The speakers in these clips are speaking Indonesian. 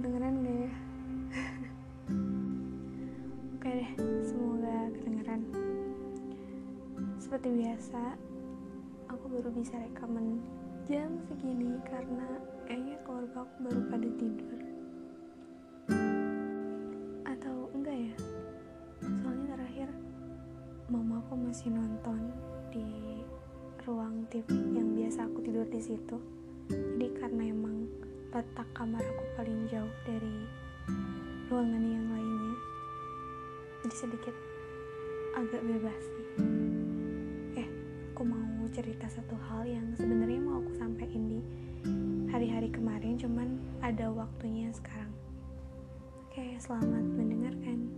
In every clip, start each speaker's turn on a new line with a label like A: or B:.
A: kedengeran gak ya? Oke deh semoga kedengeran. Seperti biasa aku baru bisa rekaman jam segini karena kayaknya keluarga aku baru pada tidur. Atau enggak ya? Soalnya terakhir mama aku masih nonton di ruang TV yang biasa aku tidur di situ. Jadi karena emang letak kamar aku paling jauh dari ruangan yang lainnya. Jadi sedikit agak bebas sih. Eh aku mau cerita satu hal yang sebenarnya mau aku sampaikan di hari-hari kemarin cuman ada waktunya sekarang. Oke selamat mendengarkan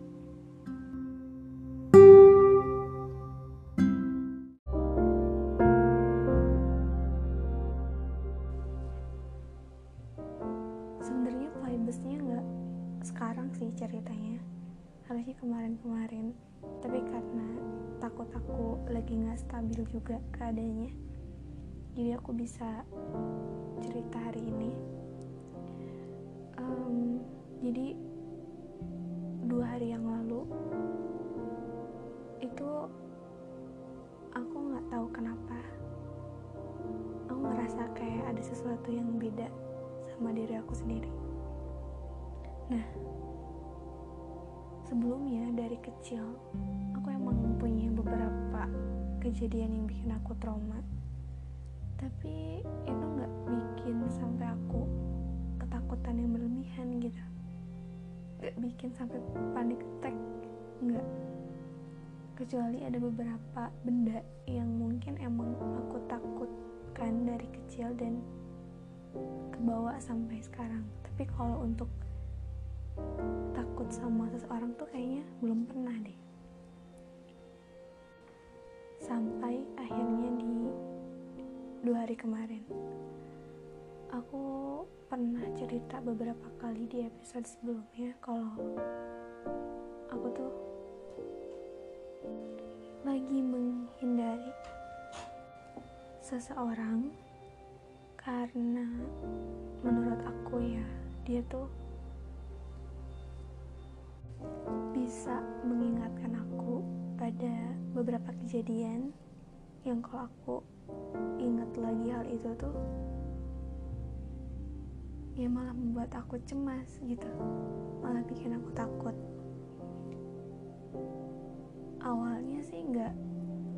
A: juga keadaannya jadi aku bisa cerita hari ini. Em, jadi dua hari yang lalu itu aku nggak tahu kenapa. Aku ngerasa kayak ada sesuatu yang beda sama diri aku sendiri. Nah sebelumnya dari kecil aku emang mempunyai beberapa kejadian yang bikin aku trauma. Tapi itu nggak bikin sampai aku ketakutan yang berlebihan gitu. Nggak bikin sampai panik attack nggak. Kecuali ada beberapa benda yang mungkin emang aku takutkan dari kecil dan kebawa sampai sekarang. Tapi kalau untuk takut sama seseorang tuh kayaknya belum pernah deh sampai akhirnya di dua hari kemarin. Aku pernah cerita beberapa kali di episode sebelumnya kalau aku tuh lagi menghindari seseorang karena menurut aku ya dia tuh bisa mengingatkan aku pada beberapa kejadian yang kalau aku ingat lagi hal itu tuh ya malah membuat aku cemas gitu. Malah bikin aku takut. Awalnya sih nggak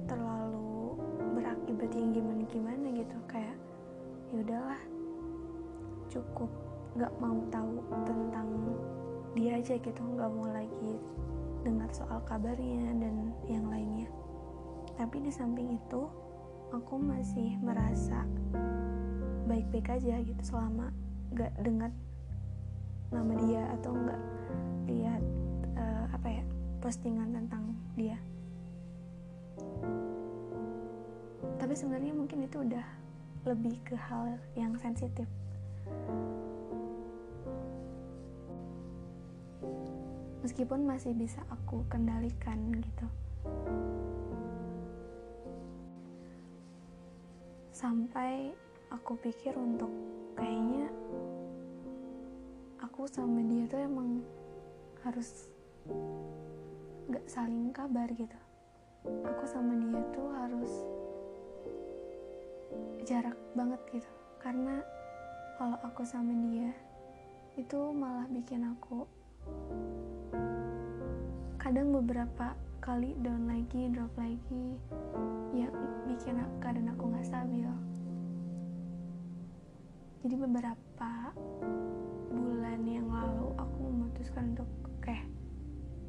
A: terlalu berakibat yang gimana gimana gitu. Kayak ya udahlah cukup. Nggak mau tahu tentang dia aja gitu nggak mau lagi dengar soal kabarnya dan yang lainnya. Tapi di samping itu aku masih merasa baik-baik aja gitu selama nggak dengar nama dia atau nggak lihat uh, apa ya postingan tentang dia. Tapi sebenarnya mungkin itu udah lebih ke hal yang sensitif meskipun masih bisa aku kendalikan gitu. Sampai aku pikir untuk kayaknya aku sama dia tuh emang harus gak saling kabar gitu. Aku sama dia tuh harus jarak banget gitu. Karena kalau aku sama dia itu malah bikin aku kadang beberapa kali down lagi drop lagi yang bikin keadaan aku nggak stabil. Jadi beberapa bulan yang lalu aku memutuskan untuk kayak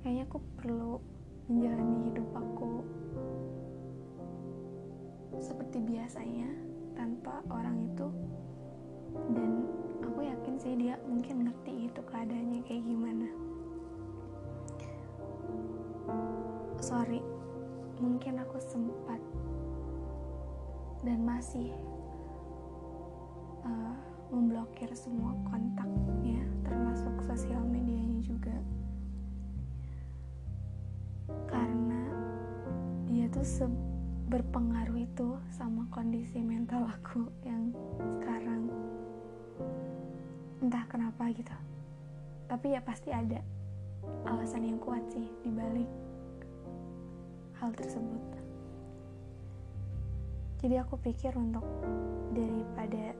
A: kayaknya aku perlu menjalani hidup aku seperti biasanya tanpa orang itu. Dan aku yakin sih dia mungkin ngerti itu keadaannya kayak gimana sorry mungkin aku sempat dan masih uh, memblokir semua kontaknya termasuk sosial medianya juga. Karena dia tuh berpengaruh itu sama kondisi mental aku yang sekarang. Entah kenapa gitu. Tapi ya pasti ada alasan yang kuat sih dibalik hal tersebut. Jadi aku pikir untuk daripada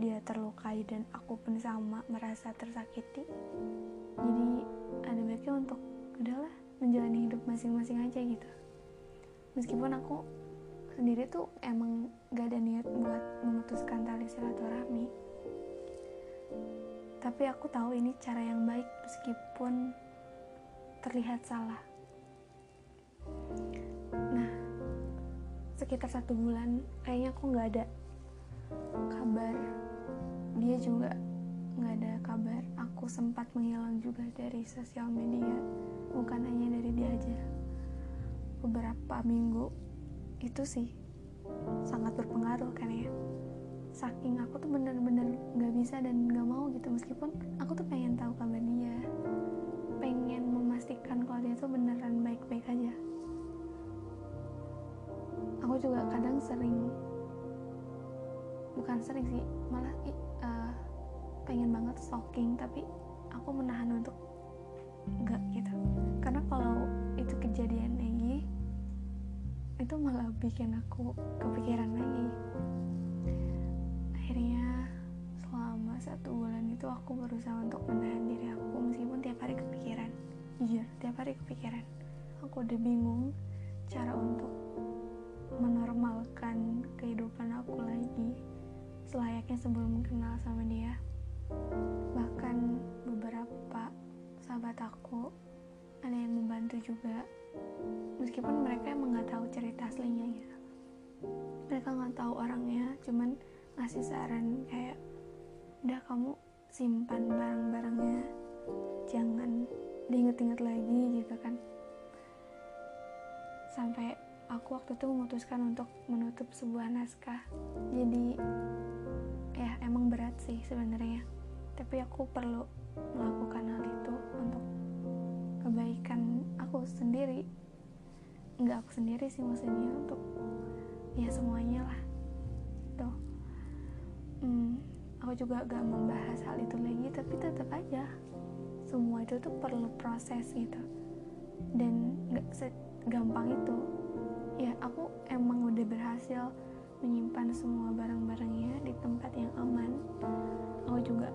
A: dia terlukai dan aku pun sama merasa tersakiti jadi ada baiknya untuk udahlah menjalani hidup masing-masing aja gitu. Meskipun aku sendiri tuh emang gak ada niat buat memutuskan tali silaturahmi. Tapi aku tahu ini cara yang baik meskipun terlihat salah sekitar satu bulan kayaknya aku nggak ada kabar. Dia juga nggak ada kabar. Aku sempat menghilang juga dari sosial media. Bukan hanya dari dia aja. Beberapa minggu itu sih sangat berpengaruh kan ya. Saking aku tuh bener-bener nggak bisa dan nggak mau gitu. Meskipun aku tuh pengen tahu kabar dia. Pengen memastikan kalau dia tuh beneran baik-baik aja aku juga kadang sering bukan sering sih malah uh, pengen banget stalking tapi aku menahan untuk enggak gitu. Karena kalau itu kejadian lagi itu malah bikin aku kepikiran lagi. Akhirnya selama satu bulan itu aku berusaha untuk menahan diri aku meskipun tiap hari kepikiran. Jujur tiap hari kepikiran. Aku udah bingung cara untuk menormalkan kehidupan aku lagi selayaknya sebelum kenal sama dia. Bahkan beberapa sahabat aku ada yang membantu juga meskipun mereka emang nggak tahu cerita aslinya ya. Mereka nggak tahu orangnya cuman ngasih saran kayak udah kamu simpan barang-barangnya. Jangan diinget-inget lagi gitu kan. Sampai aku waktu itu memutuskan untuk menutup sebuah naskah. Jadi ya emang berat sih sebenarnya. Tapi aku perlu melakukan hal itu untuk kebaikan aku sendiri. Nggak aku sendiri sih maksudnya untuk ya semuanya lah. Tuh hmm, aku juga gak membahas hal itu lagi tapi tetap aja semua itu tuh perlu proses gitu. Dan nggak segampang itu ya aku emang udah berhasil menyimpan semua barang-barangnya di tempat yang aman. Aku juga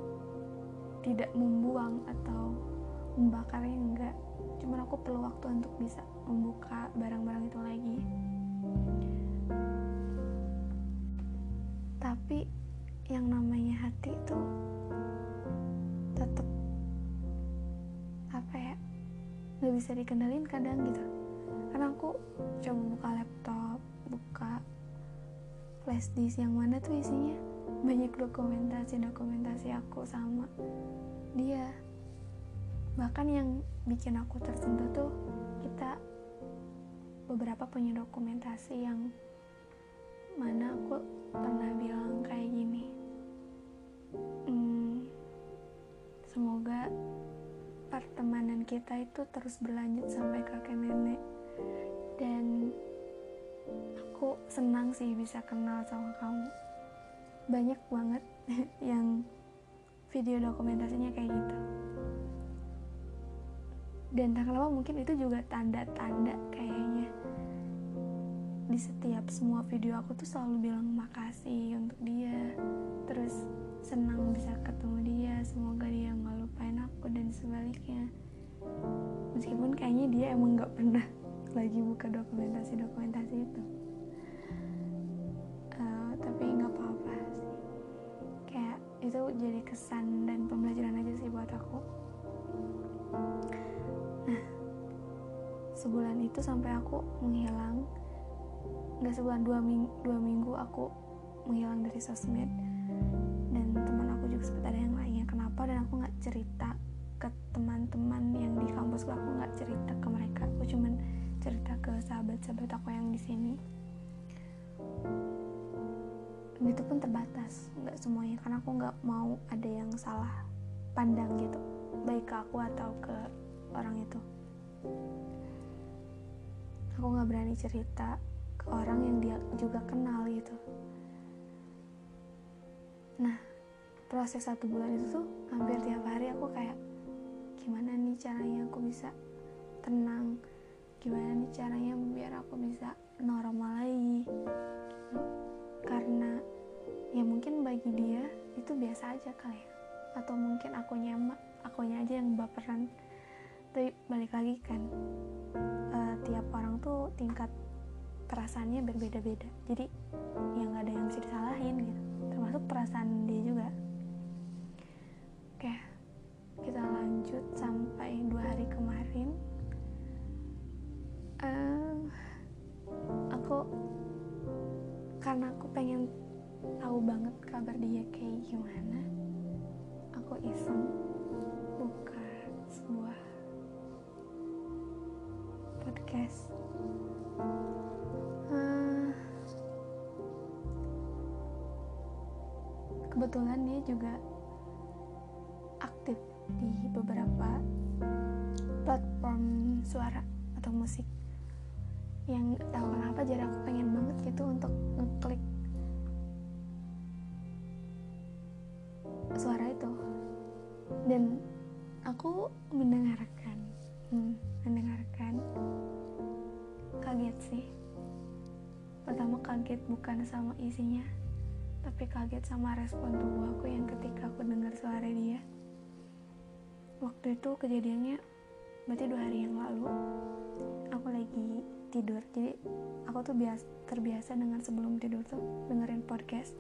A: tidak membuang atau membakarnya enggak. Cuman aku perlu waktu untuk bisa membuka barang-barang itu lagi. Tapi yang namanya hati itu tetap apa ya nggak bisa dikendalin kadang gitu karena aku coba buka laptop buka flash disk yang mana tuh isinya? Banyak dokumentasi-dokumentasi aku sama dia. Bahkan yang bikin aku tersentuh tuh kita beberapa punya dokumentasi yang mana aku pernah bilang kayak gini. Hmm, semoga pertemanan kita itu terus berlanjut sampai kakek nenek dan aku senang sih bisa kenal sama kamu. Banyak banget yang video dokumentasinya kayak gitu. Dan tak lama mungkin itu juga tanda-tanda kayaknya. Di setiap semua video aku tuh selalu bilang makasih untuk dia. Terus senang bisa ketemu dia. Semoga dia nggak lupain aku dan sebaliknya. Meskipun kayaknya dia emang nggak pernah lagi buka dokumentasi-dokumentasi itu. Uh, tapi nggak apa-apa sih. Kayak itu jadi kesan dan pembelajaran aja sih buat aku. Nah sebulan itu sampai aku menghilang. Nggak sebulan dua minggu, dua minggu aku menghilang dari sosmed. Dan teman aku juga sempat ada yang lainnya kenapa? Dan aku nggak cerita ke teman-teman yang di kampus aku nggak cerita ke mereka. Aku cuman cerita ke sahabat-sahabat aku yang di sini. Itu pun terbatas nggak semuanya karena aku nggak mau ada yang salah pandang gitu baik ke aku atau ke orang itu. Aku nggak berani cerita ke orang yang dia juga kenal gitu. Nah proses satu bulan itu tuh hampir tiap hari aku kayak gimana nih caranya aku bisa tenang gimana nih caranya biar aku bisa normal lagi? Karena ya mungkin bagi dia itu biasa aja kali ya. Atau mungkin aku nyamak akunya aja yang baperan. Tapi balik lagi kan uh, tiap orang tuh tingkat perasaannya berbeda-beda. Jadi yang nggak ada yang bisa disalahin gitu. Termasuk perasaan dia juga. Oke kita lanjut sampai dua hari kemarin uh, aku karena aku pengen tahu banget kabar dia kayak gimana aku iseng buka sebuah podcast. Uh, kebetulan dia juga aktif di beberapa platform suara atau musik yang tahu kenapa jadi aku pengen banget gitu untuk ngeklik suara itu. Dan aku mendengarkan hmm, mendengarkan kaget sih. Pertama kaget bukan sama isinya tapi kaget sama respon tubuh aku yang ketika aku dengar suara dia. Waktu itu kejadiannya berarti dua hari yang lalu aku lagi tidur. Jadi aku tuh biasa terbiasa dengan sebelum tidur tuh dengerin podcast.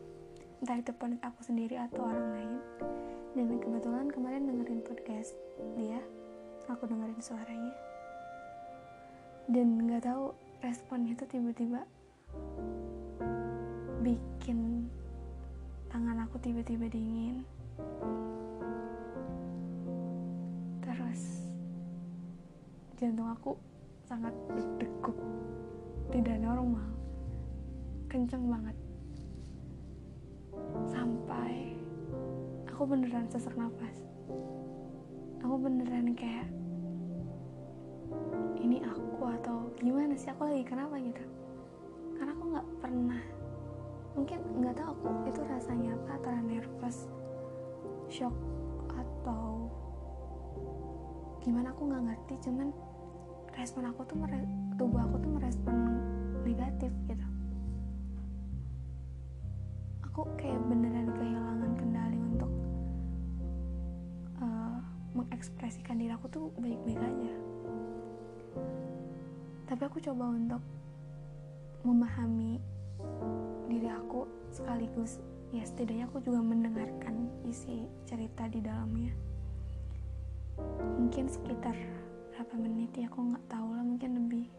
A: Entah itu podcast aku sendiri atau orang lain. Dan kebetulan kemarin dengerin podcast dia aku dengerin suaranya. Dan nggak tahu responnya tuh tiba-tiba bikin tangan aku tiba-tiba dingin. Terus jantung aku sangat berdegup. Tidak normal kenceng banget. Sampai aku beneran sesak nafas. Aku beneran kayak ini aku atau gimana sih? Aku lagi kenapa? gitu. Karena aku nggak pernah mungkin nggak tahu aku itu rasanya apa antara nervous shock atau gimana aku nggak ngerti. Cuman respon aku tuh tubuh aku tuh merespon negatif gitu. Aku kayak beneran kehilangan kendali untuk uh, mengekspresikan diri aku tuh baik-baik aja. Tapi aku coba untuk memahami diri aku sekaligus ya setidaknya aku juga mendengarkan isi cerita di dalamnya. Mungkin sekitar berapa menit ya aku nggak tahu lah mungkin lebih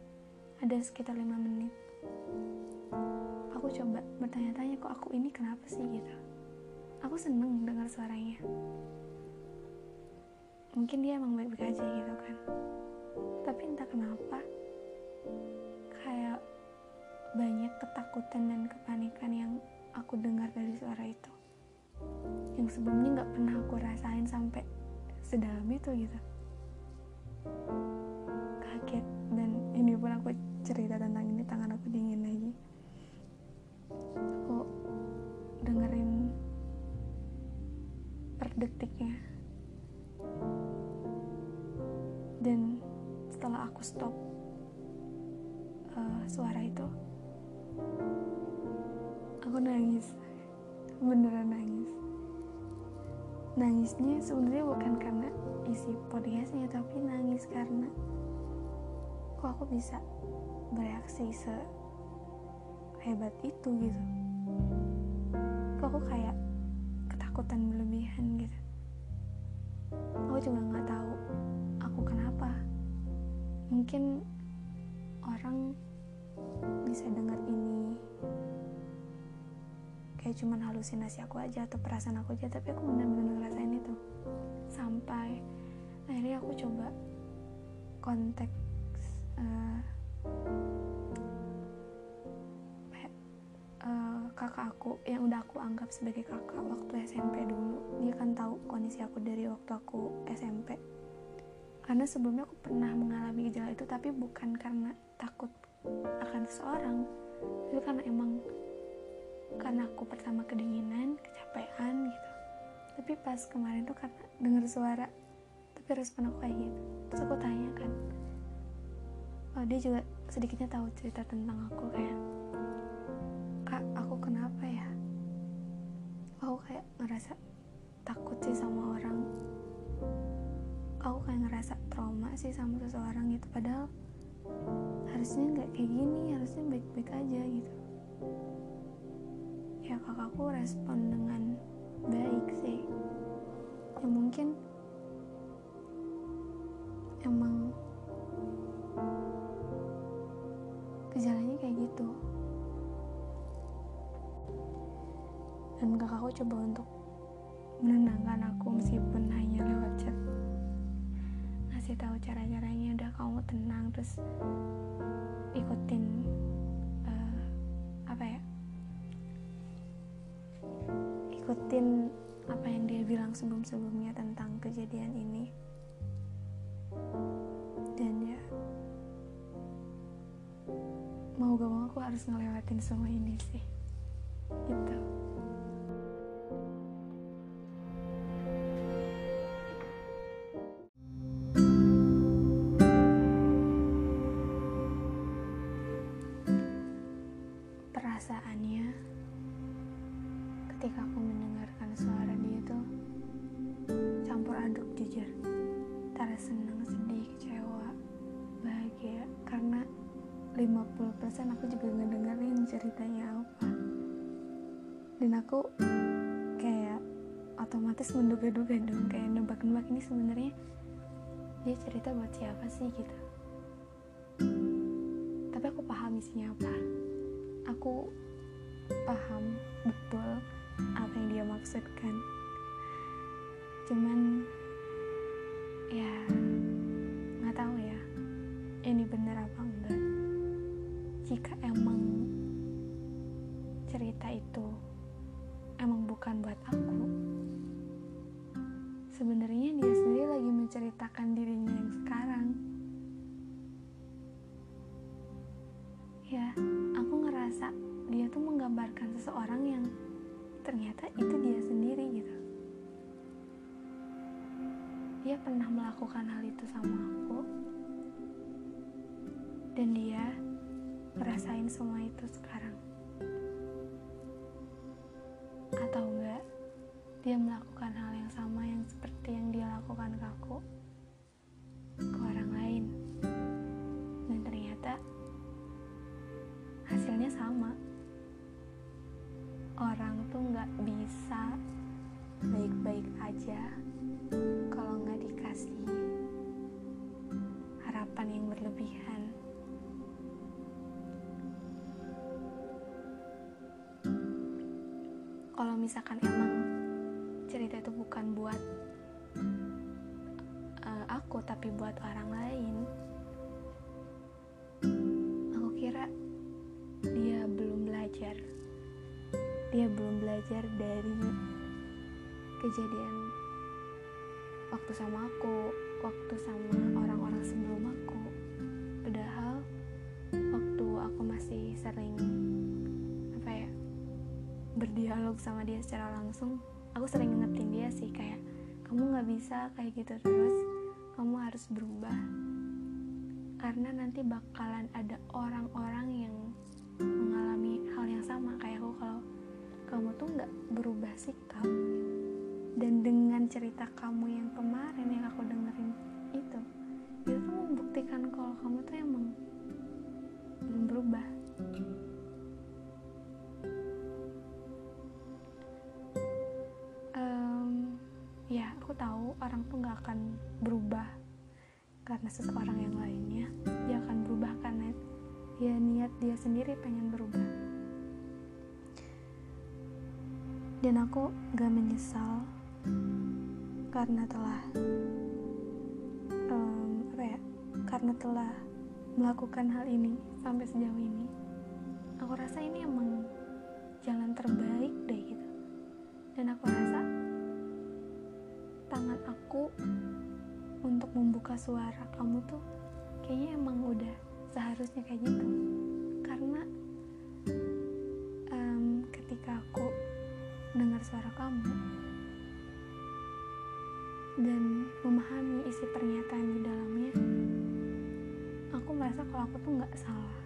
A: ada sekitar lima menit. Aku coba bertanya-tanya kok aku ini kenapa sih? gitu. Aku seneng dengar suaranya. Mungkin dia emang baik-baik aja gitu kan. Tapi entah kenapa kayak banyak ketakutan dan kepanikan yang aku dengar dari suara itu. Yang sebelumnya nggak pernah aku rasain sampai sedalam itu gitu aku cerita tentang ini tangan aku dingin lagi. Aku dengerin per detiknya dan setelah aku stop uh, suara itu aku nangis. Beneran nangis. Nangisnya sebenarnya bukan karena isi podcastnya tapi nangis karena kok aku bisa bereaksi se hebat itu gitu. Kok aku kayak ketakutan berlebihan gitu. Aku juga nggak tahu aku kenapa. Mungkin orang bisa dengar ini kayak cuman halusinasi aku aja atau perasaan aku aja tapi aku benar-benar ngerasain itu. Sampai akhirnya aku coba kontak uh, kakak aku yang udah aku anggap sebagai kakak waktu SMP dulu. Dia kan tahu kondisi aku dari waktu aku SMP karena sebelumnya aku pernah mengalami gejala itu tapi bukan karena takut akan seseorang itu karena emang karena aku pertama kedinginan kecapean gitu. Tapi pas kemarin tuh karena denger suara tapi respon aku kayak gitu. Terus aku tanya kan oh, dia juga sedikitnya tahu cerita tentang aku kayak ngerasa takut sih sama orang. Aku kayak ngerasa trauma sih sama seseorang gitu. Padahal harusnya nggak kayak gini harusnya baik-baik aja gitu. Ya kakakku respon dengan baik sih. Ya mungkin emang gejalanya kayak gitu. Dan kakakku coba untuk menenangkan aku meskipun hanya lewat chat. Ngasih tahu cara-caranya udah kamu tenang terus ikutin uh, apa ya ikutin apa yang dia bilang sebelum-sebelumnya tentang kejadian ini. Dan ya mau gak mau aku harus ngelewatin semua ini sih. Gitu nebak-nebak ini sebenarnya dia cerita buat siapa sih gitu. Tapi aku paham isinya apa. Aku paham betul apa yang dia maksudkan. Cuman ya nggak tahu ya ini bener apa enggak. Jika emang cerita itu itu sama aku. Dan dia ngerasain semua itu sekarang misalkan emang cerita itu bukan buat uh, aku tapi buat orang lain aku kira dia belum belajar. Dia belum belajar dari kejadian waktu sama aku waktu sama orang-orang sebelum aku. Padahal waktu aku masih sering berdialog sama dia secara langsung aku sering ngingetin dia sih kayak kamu nggak bisa kayak gitu terus kamu harus berubah. Karena nanti bakalan ada orang-orang yang mengalami hal yang sama kayak aku kalau kamu tuh nggak berubah sikap dan dengan cerita kamu yang kemarin yang aku dengerin itu itu membuktikan kalau kamu tuh emang belum berubah tahu orang tuh nggak akan berubah karena seseorang yang lainnya dia akan berubah karena ya niat dia sendiri pengen berubah. Dan aku gak menyesal karena telah um, apa ya karena telah melakukan hal ini sampai sejauh ini. Aku rasa ini emang jalan terbaik deh gitu. Dan aku rasa tangan aku untuk membuka suara. Kamu tuh kayaknya emang udah seharusnya kayak gitu. Karena um, ketika aku dengar suara kamu memahami isi pernyataan di dalamnya aku merasa kalau aku tuh nggak salah.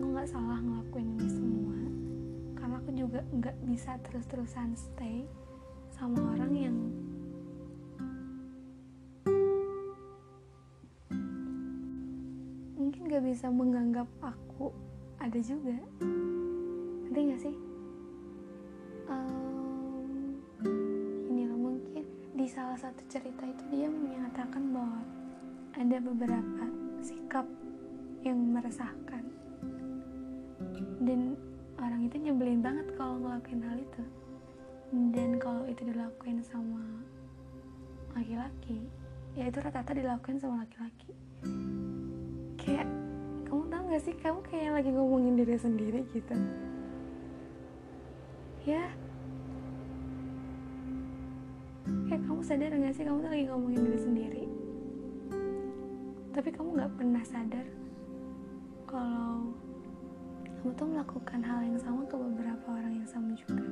A: Aku nggak salah ngelakuin ini semua. Karena aku juga nggak bisa terus-terusan stay sama orang yang bisa menganggap aku ada juga. Nanti gak sih? Um, inilah mungkin di salah satu cerita itu dia menyatakan bahwa ada beberapa sikap yang meresahkan. Dan orang itu nyebelin banget kalau ngelakuin hal itu. Dan kalau itu dilakuin sama laki-laki ya itu rata-rata dilakuin sama laki-laki. Kayak gak sih? Kamu kayak lagi ngomongin diri sendiri gitu. Ya. Kayak kamu sadar gak sih? Kamu tuh lagi ngomongin diri sendiri. Tapi kamu gak pernah sadar kalau kamu tuh melakukan hal yang sama ke beberapa orang yang sama juga.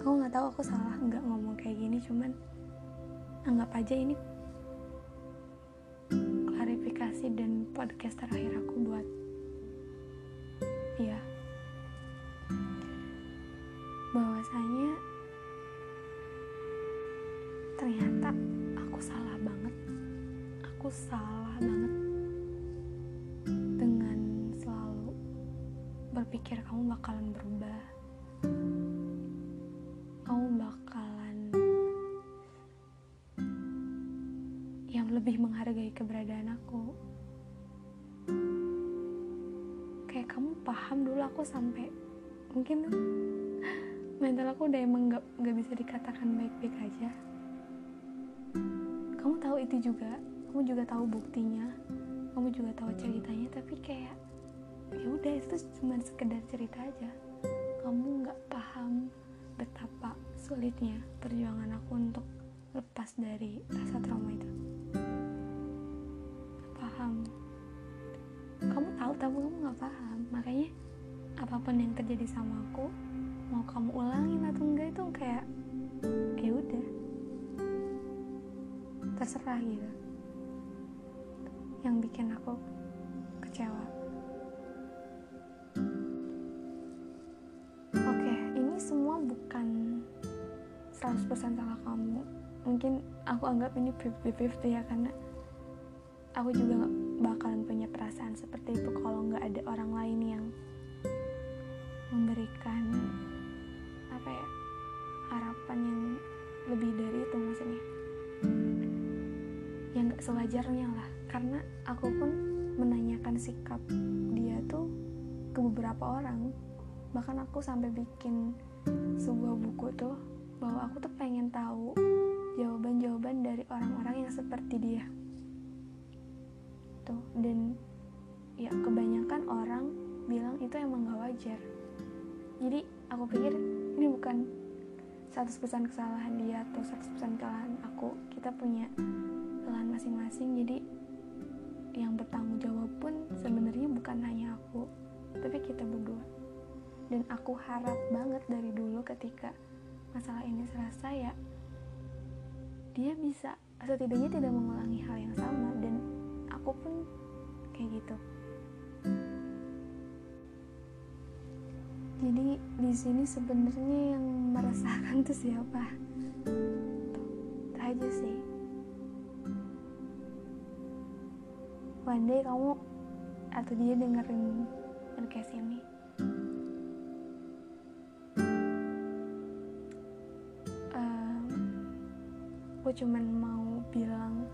A: Aku nggak tahu aku salah nggak ngomong kayak gini cuman anggap aja ini klarifikasi dan podcast terakhir aku buat. Dia bahwasanya ternyata aku salah banget. Aku salah banget dengan selalu berpikir kamu bakalan berubah menghargai keberadaan aku. Kayak kamu paham dulu aku sampai mungkin mental aku udah emang gak, gak bisa dikatakan baik-baik aja. Kamu tahu itu juga kamu juga tahu buktinya kamu juga tahu ceritanya tapi kayak ya udah itu cuma sekedar cerita aja. Kamu nggak paham betapa sulitnya perjuangan aku untuk lepas dari rasa trauma itu apa pun yang terjadi sama aku mau kamu ulangin atau enggak itu kayak ya udah. Terserah gitu. Yang bikin aku kecewa. Oke ini semua bukan 100% salah kamu. Mungkin aku anggap ini 50-50 ya karena aku juga bakalan punya perasaan seperti itu kalau nggak ada orang lain yang memberikan apa ya harapan yang lebih dari itu maksudnya. Yang nggak sewajarnya lah karena aku pun menanyakan sikap dia tuh ke beberapa orang. Bahkan aku sampai bikin sebuah buku tuh bahwa aku tuh pengen tahu jawaban-jawaban dari orang-orang yang seperti dia. Tuh dan ya kebanyakan orang bilang itu emang gak wajar aku pikir ini bukan 100% kesalahan dia atau 100% kesalahan aku. Kita punya kesalahan masing-masing jadi yang bertanggung jawab pun sebenarnya bukan hanya aku tapi kita berdua. Dan aku harap banget dari dulu ketika masalah ini selesai ya dia bisa setidaknya tidak mengulangi hal yang sama. Dan aku pun kayak gitu jadi di sini sebenarnya yang meresahkan tuh siapa? Tuh, aja sih. One kamu atau dia dengerin podcast ini? Aku cuman mau bilang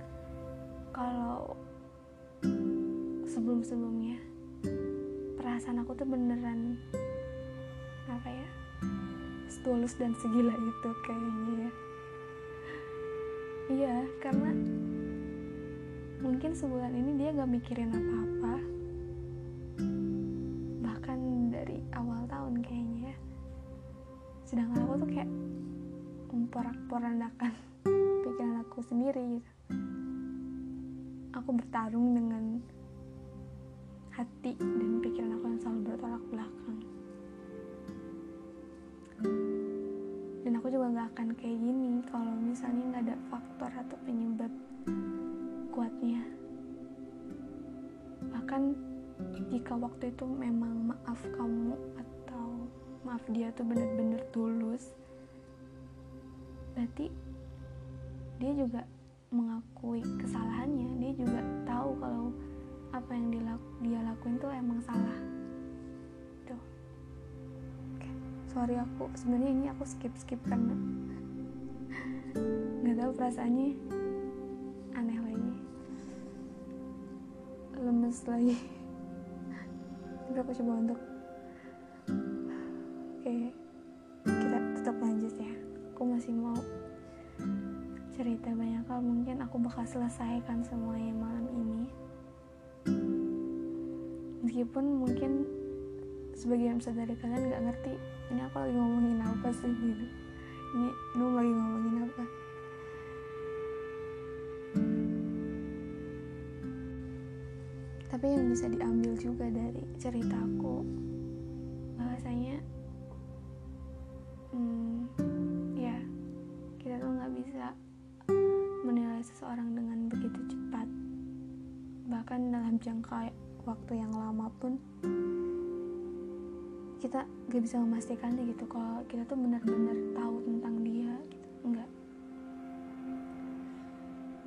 A: kalau sebelum-sebelumnya perasaan aku tuh beneran apa ya setulus dan segila itu kayaknya ya. Iya karena mungkin sebulan ini dia gak mikirin apa-apa. Bahkan dari awal tahun kayaknya ya. Sedangkan aku tuh kayak memporak-porandakan pikiran aku sendiri gitu. Aku bertarung dengan hati dan akan kayak gini kalau misalnya nggak ada faktor atau penyebab kuatnya. Bahkan jika waktu itu memang maaf kamu atau maaf dia tuh bener-bener tulus berarti dia juga mengakui kesalahannya. Dia juga tahu kalau apa yang dia, lakuin tuh emang salah sorry aku sebenarnya ini aku skip skip karena nggak tahu perasaannya aneh lagi. Lemes lagi. Tapi aku coba untuk oke kita tetap lanjut ya. Aku masih mau cerita banyak hal. Mungkin aku bakal selesaikan semuanya malam ini. Meskipun mungkin sebagian besar dari kalian nggak ngerti ini aku lagi ngomongin apa sih gitu. Ini lu lagi ngomongin apa? Tapi yang bisa diambil juga dari ceritaku bahwasanya hmm, ya kita tuh nggak bisa menilai seseorang dengan begitu cepat. Bahkan dalam jangka waktu yang lama pun kita gak bisa memastikan gitu kalau kita tuh benar-benar tahu tentang dia gitu enggak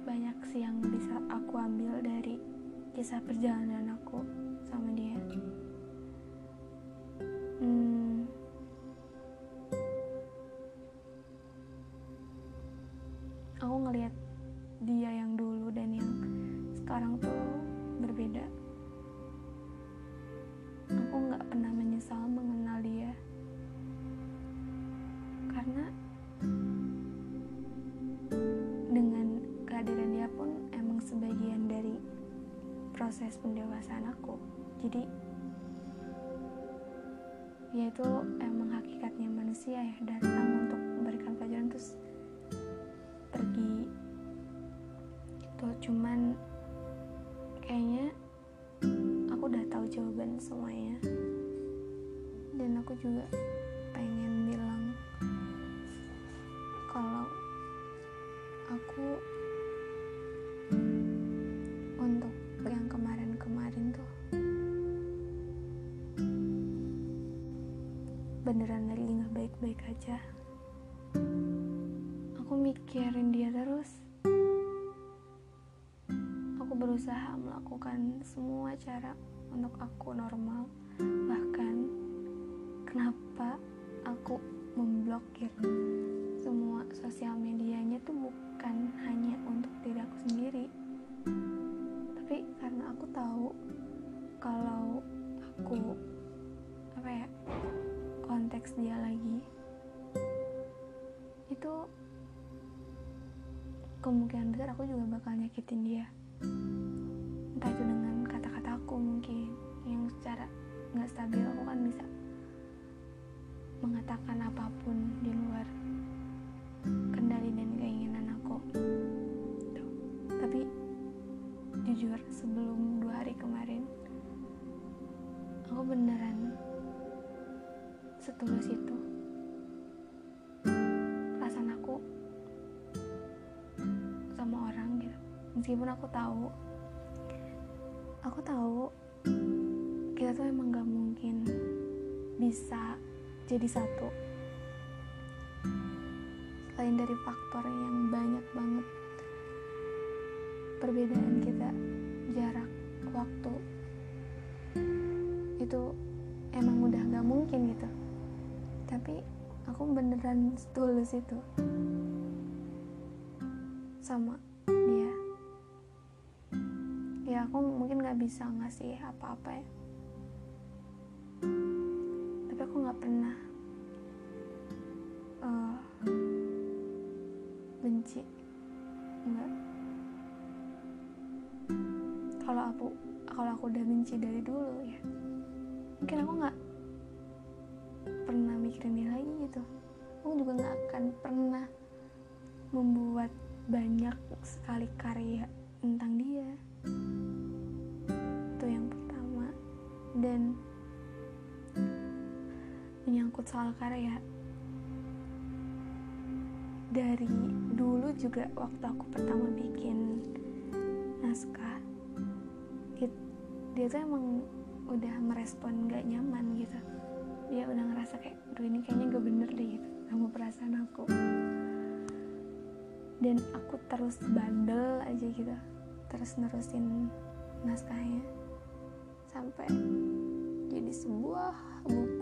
A: banyak sih yang bisa aku ambil dari kisah perjalanan aku proses pendewasaan aku. Jadi ya itu emang hakikatnya manusia ya datang untuk memberikan pelajaran terus pergi. Itu cuman kayaknya aku udah tahu jawaban semuanya. Dan aku juga aja. Aku mikirin dia terus. Aku berusaha melakukan semua cara untuk aku normal. Bahkan kenapa aku memblokir semua sosial medianya tuh bukan hanya untuk diri aku sendiri tapi karena aku tahu kalau kemungkinan besar aku juga bakal nyakitin dia entah itu dengan kata-kata aku mungkin yang secara nggak stabil aku kan bisa mengatakan apa pun di luar kendali dan keinginan aku Tuh. tapi jujur sebelum dua hari kemarin aku beneran setulus itu meskipun aku tahu aku tahu kita tuh emang gak mungkin bisa jadi satu. Selain dari faktor yang banyak banget perbedaan kita jarak waktu itu emang udah gak mungkin gitu. Tapi aku beneran tulus itu sama aku mungkin gak bisa ngasih apa-apa ya. Tapi aku gak pernah uh, benci. Enggak kalau aku kalau aku udah benci dari dulu ya mungkin aku nggak pernah mikirin dia lagi gitu. Aku juga nggak akan pernah membuat banyak sekali soal karya. Dari dulu juga waktu aku pertama bikin naskah dia, dia tuh emang udah merespon gak nyaman gitu. Dia udah ngerasa kayak duh ini kayaknya gak bener deh gitu sama perasaan aku. Dan aku terus bandel aja gitu terus nerusin naskahnya sampai jadi sebuah buku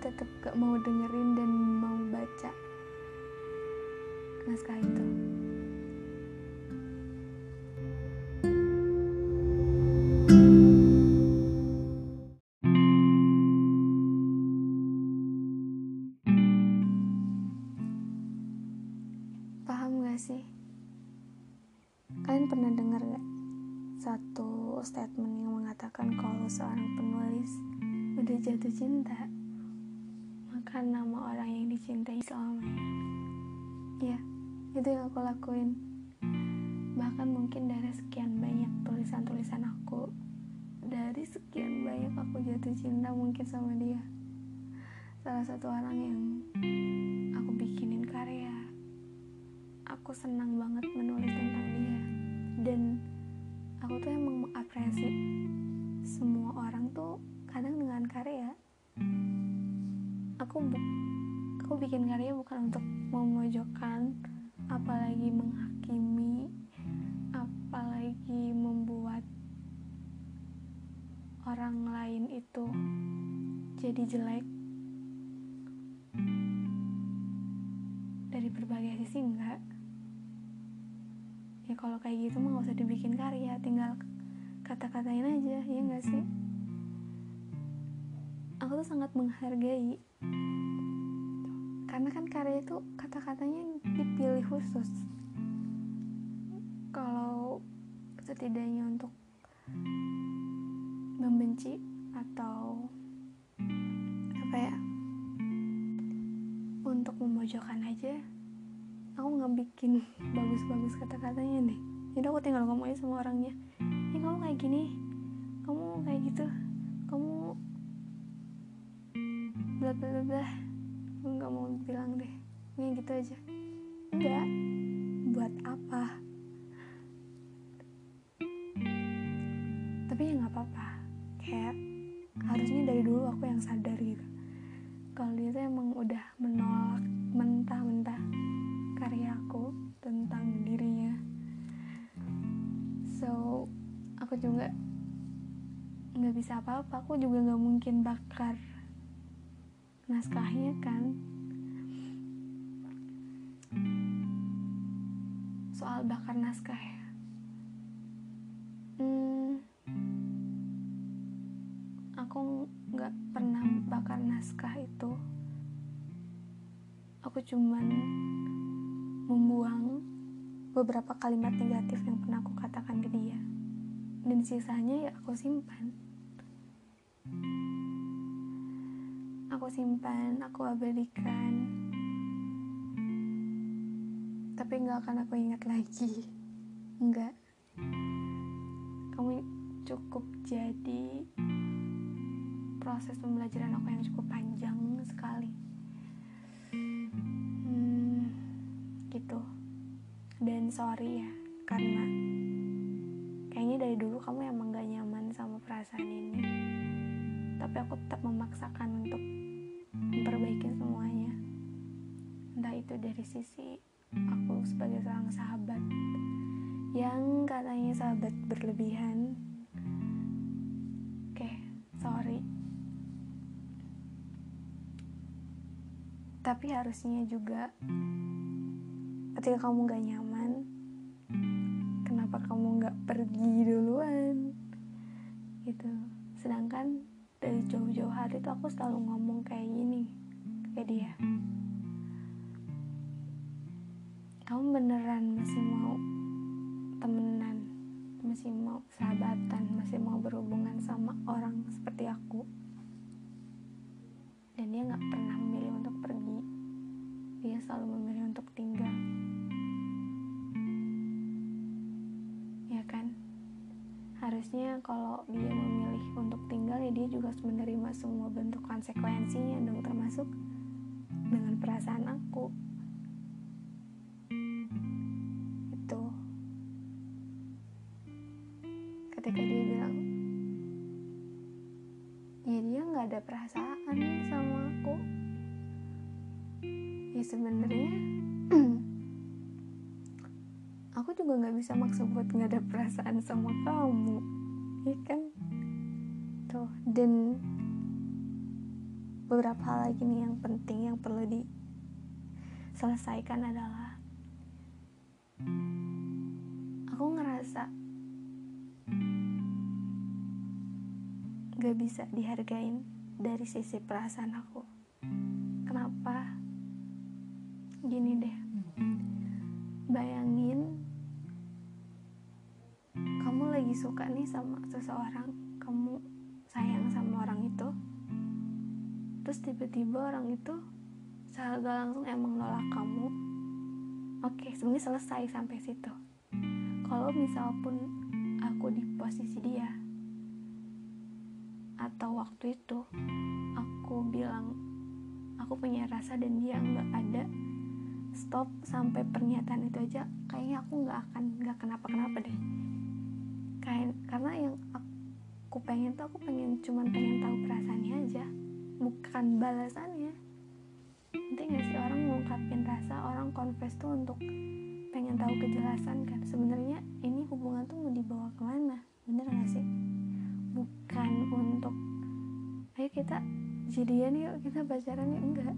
A: tetap gak mau dengerin dan mau baca. Naskah itu. Paham gak sih? Kalian pernah dengar gak satu statement yang mengatakan kalau seorang penulis udah jatuh cinta selamanya ya itu yang aku lakuin. Bahkan mungkin dari sekian banyak tulisan-tulisan aku dari sekian banyak aku jatuh cinta mungkin sama dia. Salah satu orang yang aku bikinin karya. Aku senang banget menulis tentang dia. Dan aku tuh emang mengapresiasi semua orang tuh kadang dengan karya. Aku aku bikin karya bukan untuk memojokkan apalagi menghakimi apalagi membuat orang lain itu jadi jelek. Dari berbagai sisi enggak. Ya kalau kayak gitu mah gak usah dibikin karya tinggal kata-katain aja ya enggak sih? Aku tuh sangat menghargai karena kan karya itu kata-katanya dipilih khusus. Kalau setidaknya untuk membenci atau apa ya untuk memojokkan aja aku nggak bikin bagus-bagus kata-katanya nih jadi aku tinggal ngomong aja sama orangnya ya kamu kayak gini kamu kayak gitu kamu bla bla bla nggak mau bilang deh. Ini gitu aja. Enggak buat apa? Tapi ya nggak apa-apa. Kayak harusnya dari dulu aku yang sadar gitu. Kalau dia tuh emang udah menolak mentah-mentah karya aku tentang dirinya. So aku juga nggak bisa apa-apa. Aku juga nggak mungkin bakar naskahnya kan. Soal bakar naskah ya. Hmm, aku nggak pernah bakar naskah itu. Aku cuman membuang beberapa kalimat negatif yang pernah aku katakan ke dia. Dan sisanya ya aku simpan aku simpan aku abadikan. Tapi nggak akan aku ingat lagi. Nggak. Kamu cukup jadi proses pembelajaran aku yang cukup panjang sekali. Hmm, gitu. Dan sorry ya karena kayaknya dari dulu kamu emang gak nyaman sama perasaan ini tapi aku tetap memaksakan untuk memperbaiki semuanya. Entah itu dari sisi aku sebagai seorang sahabat yang katanya sahabat berlebihan. Oke sorry. Tapi harusnya juga ketika kamu gak nyaman kenapa kamu gak pergi duluan? Gitu. Sedangkan dari jauh-jauh hari tuh aku selalu ngomong kayak gini kayak dia. Kamu beneran masih mau temenan masih mau sahabatan masih mau berhubungan sama orang seperti aku? Dan dia nggak pernah memilih untuk pergi. Dia selalu memilih untuk tinggal ya kan harus harusnya kalau dia memilih untuk tinggal ya dia juga harus menerima semua bentuk konsekuensinya dong termasuk dengan perasaan aku nggak ada perasaan sama kamu ya kan? Tuh dan beberapa hal lagi nih yang penting yang perlu diselesaikan adalah aku ngerasa gak bisa dihargain dari sisi perasaan aku tiba-tiba orang itu secara langsung emang nolak kamu. Oke sebenarnya selesai sampai situ. Kalau misal pun aku di posisi dia atau waktu itu aku bilang aku punya rasa dan dia nggak ada stop sampai pernyataan itu aja kayaknya aku nggak akan nggak kenapa-kenapa deh. Kayak karena yang aku pengen tuh aku pengen cuman pengen tahu perasaannya aja bukan balasannya. Nanti nggak sih orang ngungkapin rasa orang confess tuh untuk pengen tahu kejelasan kan? Sebenarnya ini hubungan tuh mau dibawa ke mana? Bener gak sih? Bukan untuk ayo kita jadian yuk kita pacaran yuk. Enggak.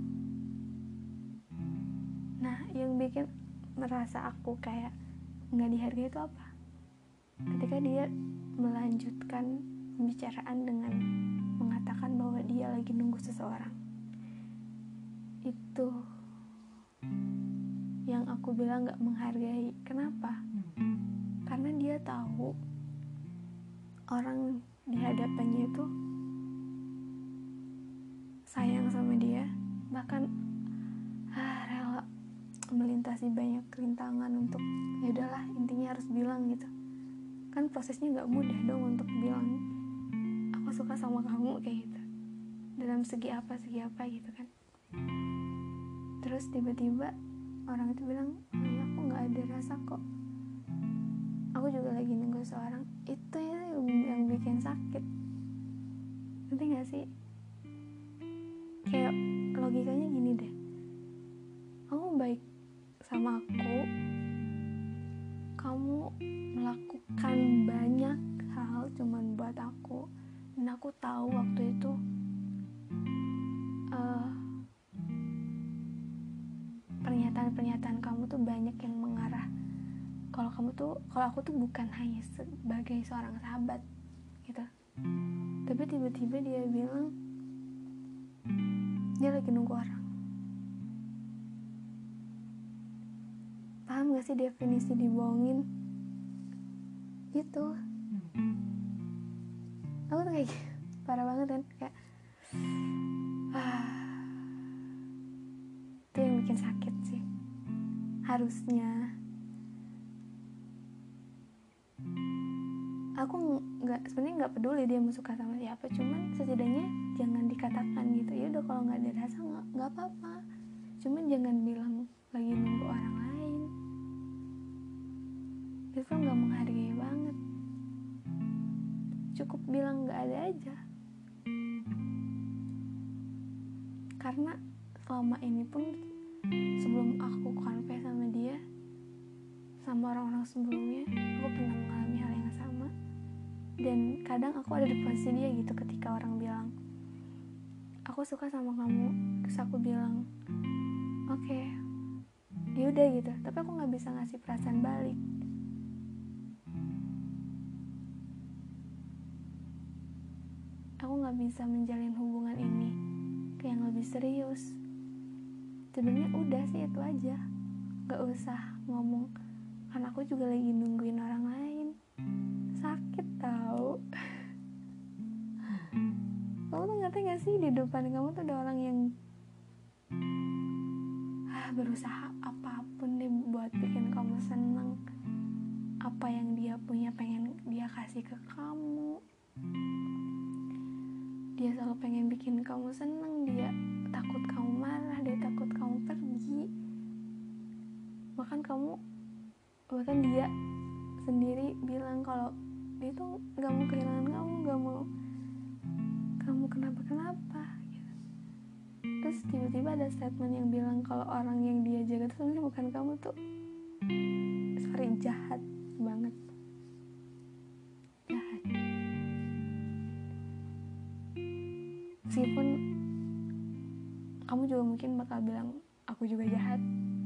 A: Nah yang bikin merasa aku kayak nggak dihargai itu apa? Ketika dia melanjutkan pembicaraan dengan mengatakan bahwa dia lagi nunggu seseorang. Itu yang aku bilang nggak menghargai. Kenapa? Karena dia tahu orang di hadapannya itu sayang sama dia. Bahkan ah, rela melintasi banyak rintangan untuk ya udahlah intinya harus bilang gitu. Kan prosesnya nggak mudah dong untuk bilang suka sama kamu kayak gitu. Dalam segi apa segi apa gitu kan. Terus tiba-tiba orang itu bilang aku nggak ada rasa kok. Aku juga lagi nunggu seorang itu ya yang, bikin sakit. Nanti gak sih? Kayak logikanya gini deh. Kamu baik sama aku kamu melakukan banyak hal cuman buat aku dan aku tahu waktu itu uh, pernyataan-pernyataan kamu tuh banyak yang mengarah kalau kamu tuh kalau aku tuh bukan hanya sebagai seorang sahabat gitu. Tapi tiba-tiba dia bilang dia lagi nunggu orang. Paham gak sih definisi dibohongin? Itu aku tuh kayak parah banget kan kayak ah, itu yang bikin sakit sih harusnya. Aku nggak sebenarnya nggak peduli dia mau suka sama siapa cuman setidaknya jangan dikatakan gitu. Ya udah kalau nggak ada rasa nggak apa-apa. Cuman jangan bilang lagi nunggu orang lain. Itu nggak menghargai banget cukup bilang nggak ada aja. Karena selama ini pun sebelum aku confess sama dia sama orang-orang sebelumnya aku pernah mengalami hal yang sama. Dan kadang aku ada di posisi dia gitu ketika orang bilang aku suka sama kamu. Terus aku bilang oke okay, yaudah gitu. Tapi aku nggak bisa ngasih perasaan balik aku nggak bisa menjalin hubungan ini ke yang lebih serius. Sebenarnya udah sih itu aja. Nggak usah ngomong kan aku juga lagi nungguin orang lain. Sakit tau. Kamu tuh ngerti gak sih di depan kamu tuh ada orang yang ah, berusaha apa pun deh buat bikin kamu seneng. Apa yang dia punya pengen dia kasih ke kamu dia selalu pengen bikin kamu seneng dia takut kamu marah dia takut kamu pergi. Bahkan kamu bahkan dia sendiri bilang kalau dia tuh gak mau kehilangan kamu gak mau kamu kenapa kenapa gitu. terus tiba-tiba ada statement yang bilang kalau orang yang dia jaga itu sebenarnya bukan kamu tuh. Sorry jahat banget mungkin bakal bilang aku juga jahat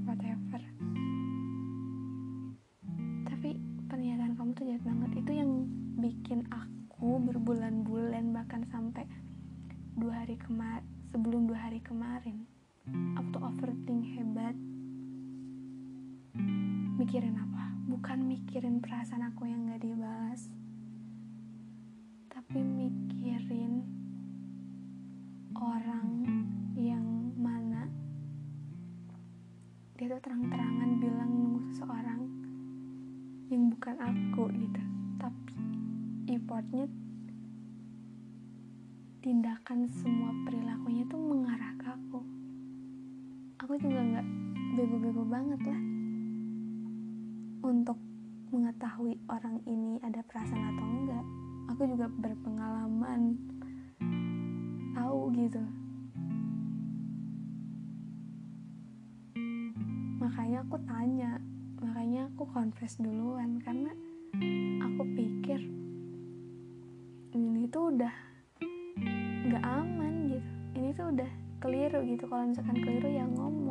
A: whatever tindakan semua perilakunya tuh mengarah ke aku. Aku juga nggak bego-bego banget lah. Untuk mengetahui orang ini ada perasaan atau enggak aku juga berpengalaman. Tahu gitu. Makanya aku tanya makanya aku confess duluan karena aku pikir ini tuh udah nggak aman gitu. Ini tuh udah keliru gitu kalau misalkan keliru ya ngomong